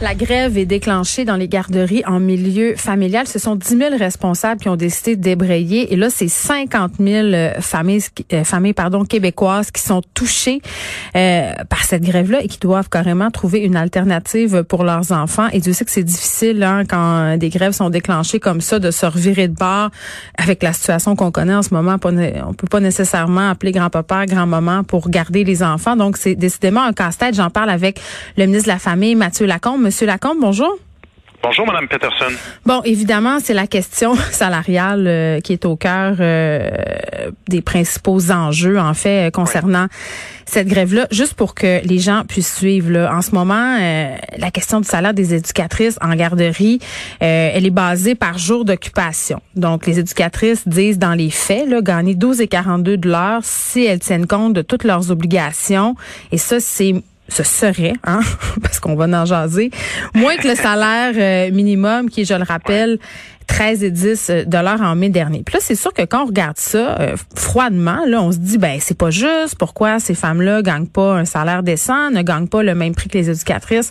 La grève est déclenchée dans les garderies en milieu familial. Ce sont 10 000 responsables qui ont décidé de débrayer. Et là, c'est 50 000 euh, familles, euh, familles pardon, québécoises qui sont touchées euh, par cette grève-là et qui doivent carrément trouver une alternative pour leurs enfants. Et Dieu sait que c'est difficile hein, quand des grèves sont déclenchées comme ça de se revirer de bord avec la situation qu'on connaît en ce moment. On peut pas nécessairement appeler grand-papa, grand-maman pour garder les enfants. Donc, c'est décidément un casse-tête. J'en parle avec le ministre de la Famille, Mathieu Lacombe. Monsieur Lacombe, bonjour. Bonjour, Madame Peterson. Bon, évidemment, c'est la question salariale euh, qui est au cœur euh, des principaux enjeux, en fait, euh, concernant cette grève-là. Juste pour que les gens puissent suivre. Là. En ce moment, la question du salaire des éducatrices en garderie, elle est basée par jour d'occupation. Donc, les éducatrices disent dans les faits, là, gagner 12 et 42 de l'heure si elles tiennent compte de toutes leurs obligations. Et ça, c'est ce serait, hein, parce qu'on va en jaser, moins que le salaire euh, minimum qui je le rappelle, 13 et 10 euh, dollars en mai dernier. Puis là, c'est sûr que quand on regarde ça euh, froidement, là, on se dit ben c'est pas juste. Pourquoi ces femmes-là gagnent pas un salaire décent, ne gagnent pas le même prix que les éducatrices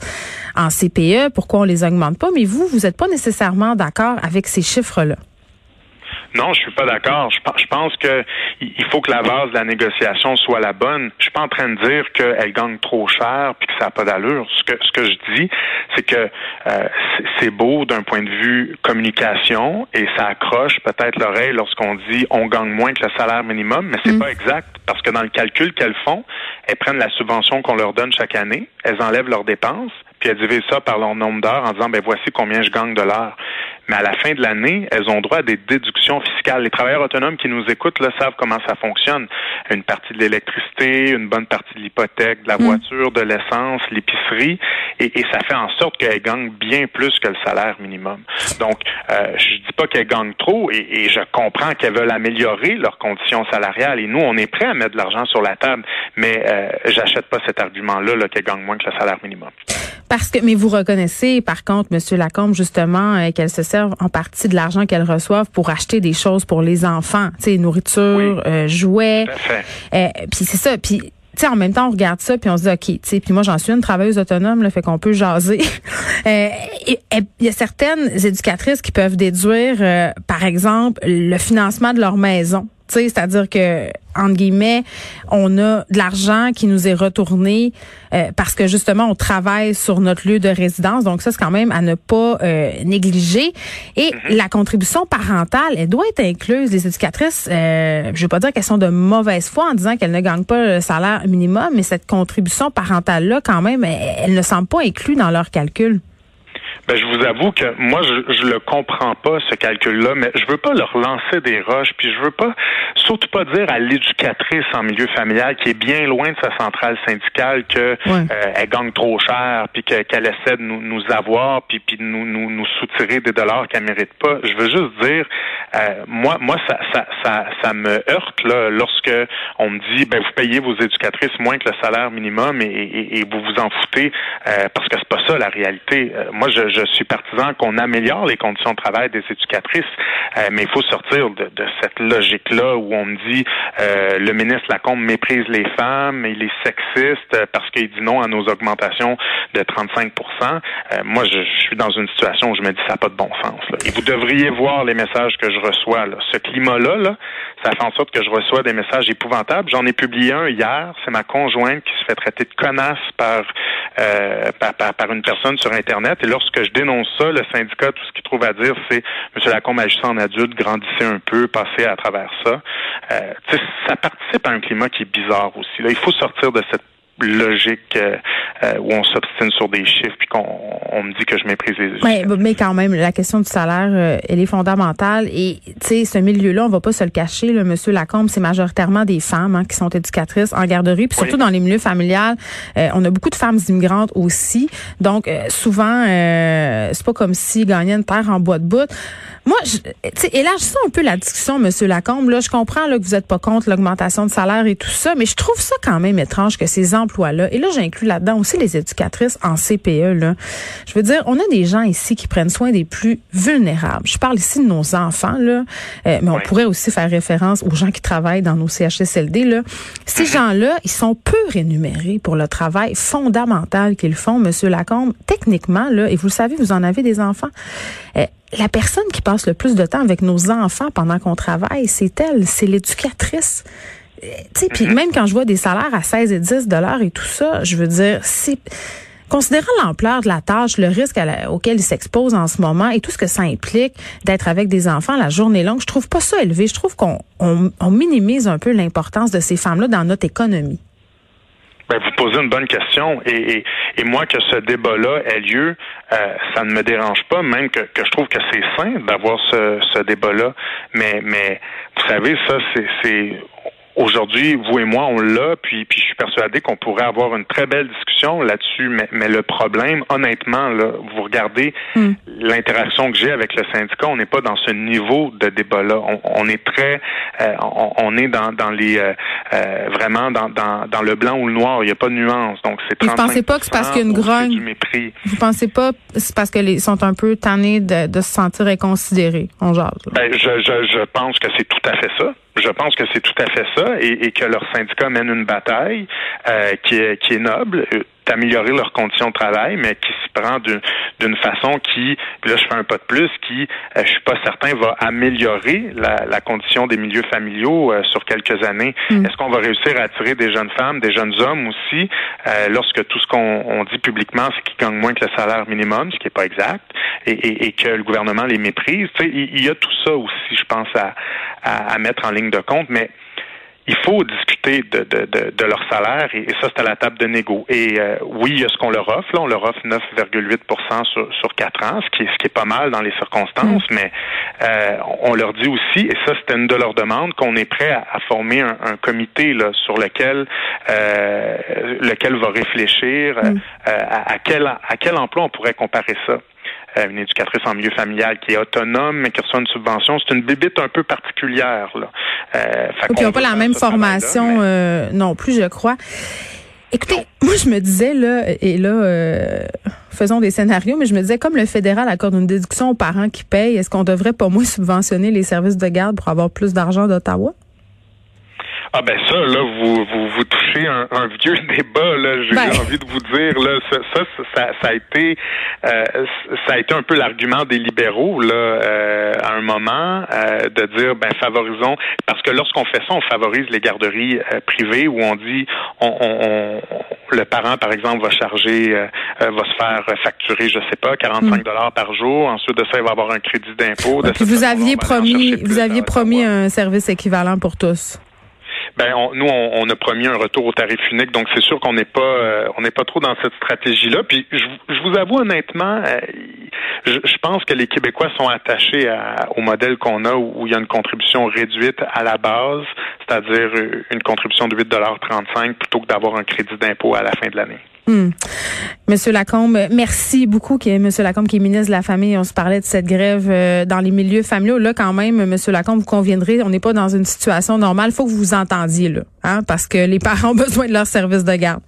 en CPE Pourquoi on les augmente pas? Mais vous, vous êtes pas nécessairement d'accord avec ces chiffres-là. Non, je suis pas d'accord. Je, pense que il faut que la base de la négociation soit la bonne. Je suis pas en train de dire qu'elle gagne trop cher puis que ça n'a pas d'allure. Ce que ce que je dis, c'est que euh, c'est beau d'un point de vue communication et ça accroche peut-être l'oreille lorsqu'on dit on gagne moins que le salaire minimum, mais c'est mm. pas exact parce que dans le calcul qu'elles font, elles prennent la subvention qu'on leur donne chaque année, elles enlèvent leurs dépenses, puis elles divisent ça par leur nombre d'heures en disant ben voici combien je gagne de l'heure mais à la fin de l'année, elles ont droit à des déductions fiscales. Les travailleurs autonomes qui nous écoutent là, savent comment ça fonctionne. Une partie de l'électricité, une bonne partie de l'hypothèque, de la mm. voiture, de l'essence, l'épicerie, et, ça fait en sorte qu'elles gagnent bien plus que le salaire minimum. Donc, euh, je dis pas qu'elles gagnent trop, et, je comprends qu'elles veulent améliorer leurs conditions salariales, et nous, on est prêt à mettre de l'argent sur la table, mais euh, j'achète pas cet argument-là -là, qu'elles gagnent moins que le salaire minimum. Parce que, mais vous reconnaissez, par contre, Monsieur Lacombe, justement, euh, qu'elles se servent en partie de l'argent qu'elles reçoivent pour acheter des choses pour les enfants, tu sais, nourriture, euh, jouets. Euh, puis c'est ça. Puis tu sais, en même temps, on regarde ça puis on se dit, OK, tu sais, puis moi, j'en suis une travailleuse autonome, là, fait qu'on peut jaser. euh, il y a certaines éducatrices qui peuvent déduire, par exemple, le financement de leur maison c'est-à-dire que entre guillemets, on a de l'argent qui nous est retourné euh, parce que justement on travaille sur notre lieu de résidence. Donc ça c'est quand même à ne pas euh, négliger. Et mm-hmm. la contribution parentale, elle doit être incluse. Les éducatrices, euh, je veux pas dire qu'elles sont de mauvaise foi en disant qu'elles ne gagnent pas le salaire minimum, mais cette contribution parentale là quand même, elle, elle ne semble pas inclue dans leur calcul. Ben, je vous avoue que moi, je, je le comprends pas, ce calcul-là, mais je veux pas leur lancer des roches, puis je veux pas, surtout pas dire à l'éducatrice en milieu familial qui est bien loin de sa centrale syndicale que euh, elle gagne trop cher, puis qu'elle essaie de nous, nous avoir, puis, puis nous, nous, nous soutirer des dollars qu'elle mérite pas. Je veux juste dire, euh, moi, moi, ça, ça, ça, ça me heurte là, lorsque on me dit, ben vous payez vos éducatrices moins que le salaire minimum et, et, et vous vous en foutez, euh, parce que c'est pas ça la réalité. moi, je je suis partisan qu'on améliore les conditions de travail des éducatrices, euh, mais il faut sortir de, cette logique-là où on me dit euh, le ministre Lacombe méprise les femmes, il est sexiste parce qu'il dit non à nos augmentations de 35% euh, Moi, je, suis dans une situation où je me dis ça n'a pas de bon sens. Et vous devriez voir les messages que je reçois. Ce climat-là, là, ça fait en sorte que je reçois des messages épouvantables. J'en ai publié un hier. C'est ma conjointe qui se fait traiter de connasse par, par, par, une personne sur Internet. Et lorsque je dénonce ça. Le syndicat, tout ce qu'il trouve à dire, c'est M. Lacombe agissez en adulte, grandissez un peu, passez à travers ça. Euh, ça participe à un climat qui est bizarre aussi. Il faut sortir de cette logique euh, euh, où on s'obstine sur des chiffres puis qu'on on me dit que je méprise les mais, mais quand même, la question du salaire, euh, elle est fondamentale. Et tu sais, ce milieu-là, on va pas se le cacher. Le Monsieur Lacombe, c'est majoritairement des femmes hein, qui sont éducatrices en garderie, puis surtout dans les milieux familiales. on a beaucoup de femmes immigrantes aussi. Donc souvent, c'est pas comme si gagnaient une terre en bois de bout. Moi, je, élargissons un peu la discussion, Monsieur Lacombe. Là, je comprends là, que vous n'êtes pas contre l'augmentation de salaire et tout ça, mais je trouve ça quand même étrange que ces emplois-là, et là, j'inclus là-dedans aussi les éducatrices en CPE. Là. Je veux dire, on a des gens ici qui prennent soin des plus vulnérables. Je parle ici de nos enfants, là, euh, mais on pourrait aussi faire référence aux gens qui travaillent dans nos CHSLD. Là. Ces mm-hmm. gens-là, ils sont peu rémunérés pour le travail fondamental qu'ils font, Monsieur Lacombe. Techniquement, là, et vous le savez, vous en avez des enfants. Euh, la personne qui passe le plus de temps avec nos enfants pendant qu'on travaille, c'est elle, c'est l'éducatrice. Puis mhm. même quand je vois des salaires à 16 et 10 dollars et tout ça, je veux dire, c'est considérant l'ampleur de la tâche, le risque auquel ils s'exposent en ce moment et tout ce que ça implique d'être avec des enfants la journée longue, je trouve pas ça élevé. Je trouve qu'on on minimise un peu l'importance de ces femmes-là dans notre économie. Ben, vous posez une bonne question et, et, moi que ce débat-là ait lieu, euh, ça ne me dérange pas, même que, que je trouve que c'est sain d'avoir ce, ce débat-là. Mais, mais vous savez, ça, c'est Aujourd'hui, vous et moi, on l'a, puis, puis je suis persuadé qu'on pourrait avoir une très belle discussion là-dessus. Mais, mais le problème, honnêtement, là, vous regardez hmm. l'interaction que j'ai avec le syndicat, on n'est pas dans ce niveau de débat-là. On, on, est très, euh, on, on, est dans, dans les, euh, euh, vraiment dans, dans, dans, le blanc ou le noir. Il n'y a pas de nuance. Donc c'est. Vous pensez pas que c'est parce qu'il y a une grogne Vous pensez pas c'est parce que les sont un peu tannés de, de se sentir inconsidérés? On jase. Ben, je, je, je pense que c'est tout à fait ça. Je pense que c'est tout à fait ça et, que leur syndicat mène une bataille euh, qui, est, qui est noble d'améliorer leurs conditions de travail, mais qui s'y prend d'une façon qui, puis là je fais un pas de plus, qui, euh, je suis pas certain, va améliorer la, la condition des milieux familiaux euh, sur quelques années. Mm. Est-ce qu'on va réussir à attirer des jeunes femmes, des jeunes hommes aussi, euh, lorsque tout ce qu'on dit publiquement, c'est qu'ils gagnent moins que le salaire minimum, ce qui est pas exact, et, et, et que le gouvernement les méprise. Il, y a tout ça aussi, je pense, à, à, à mettre en ligne de compte, mais il faut discuter de, de, de, de leur salaire et, ça, c'est à la table de négo. Et euh, oui, il y a ce qu'on leur offre. Là, on leur offre 9,8 sur, sur 4 ans, ce qui, est, ce qui est pas mal dans les circonstances, mm. mais euh, on leur dit aussi, et ça, c'était une de leurs demandes, qu'on est prêt à, former un, un, comité là, sur lequel euh, lequel va réfléchir mm. euh, à, à, quel, à quel emploi on pourrait comparer ça. Euh, une éducatrice en milieu familial qui est autonome, mais qui reçoit une subvention. C'est une bibite un peu particulière. Là. Euh, ils n'ont pas la même formation euh, non plus, je crois. Écoutez, moi je me disais là, et là, euh, faisons des scénarios, mais je me disais comme le fédéral accorde une déduction aux parents qui payent, est-ce qu'on devrait pas moins subventionner les services de garde pour avoir plus d'argent d'Ottawa? Ah ben ça, là, vous vous, vous touchez un, un vieux débat, là, j'ai ben. envie de vous dire, là, ça, ça, ça, a été euh, ça a été un peu l'argument des libéraux, là, euh, à un moment, euh, de dire ben favorisons parce que lorsqu'on fait ça, on favorise les garderies privées où on dit on, on, le parent, par exemple, va charger va se faire facturer, je sais pas, 45 hmm. dollars par jour. Ensuite de ça, il va avoir un crédit d'impôt. vous aviez promis vous aviez promis un service équivalent pour tous. Ben, nous, on, a promis un retour au tarif unique, donc c'est sûr qu'on n'est pas, euh, on n'est pas trop dans cette stratégie-là. Puis, je, vous avoue honnêtement, euh, je, pense que les Québécois sont attachés au modèle qu'on a où, il y a une contribution réduite à la base, c'est-à-dire une contribution de 8,35 plutôt que d'avoir un crédit d'impôt à la fin de l'année. Hmm. Monsieur Lacombe, merci beaucoup, qui est Monsieur Lacombe qui est ministre de la Famille. On se parlait de cette grève euh, dans les milieux familiaux. Là, quand même, Monsieur Lacombe, vous conviendrez, on n'est pas dans une situation normale. Il faut que vous vous entendiez là, hein, parce que les parents ont besoin de leur service de garde.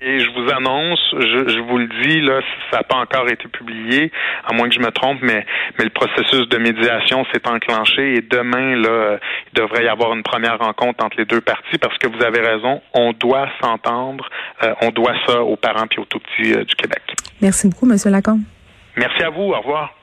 Et je vous annonce, je, je, vous le dis, là, ça n'a pas encore été publié, à moins que je me trompe, mais, mais le processus de médiation s'est enclenché et demain, là, il devrait y avoir une première rencontre entre les deux parties parce que vous avez raison, on doit s'entendre, euh, on doit ça aux parents et aux tout petits euh, du Québec. Merci beaucoup, Monsieur Lacombe. Merci à vous, au revoir.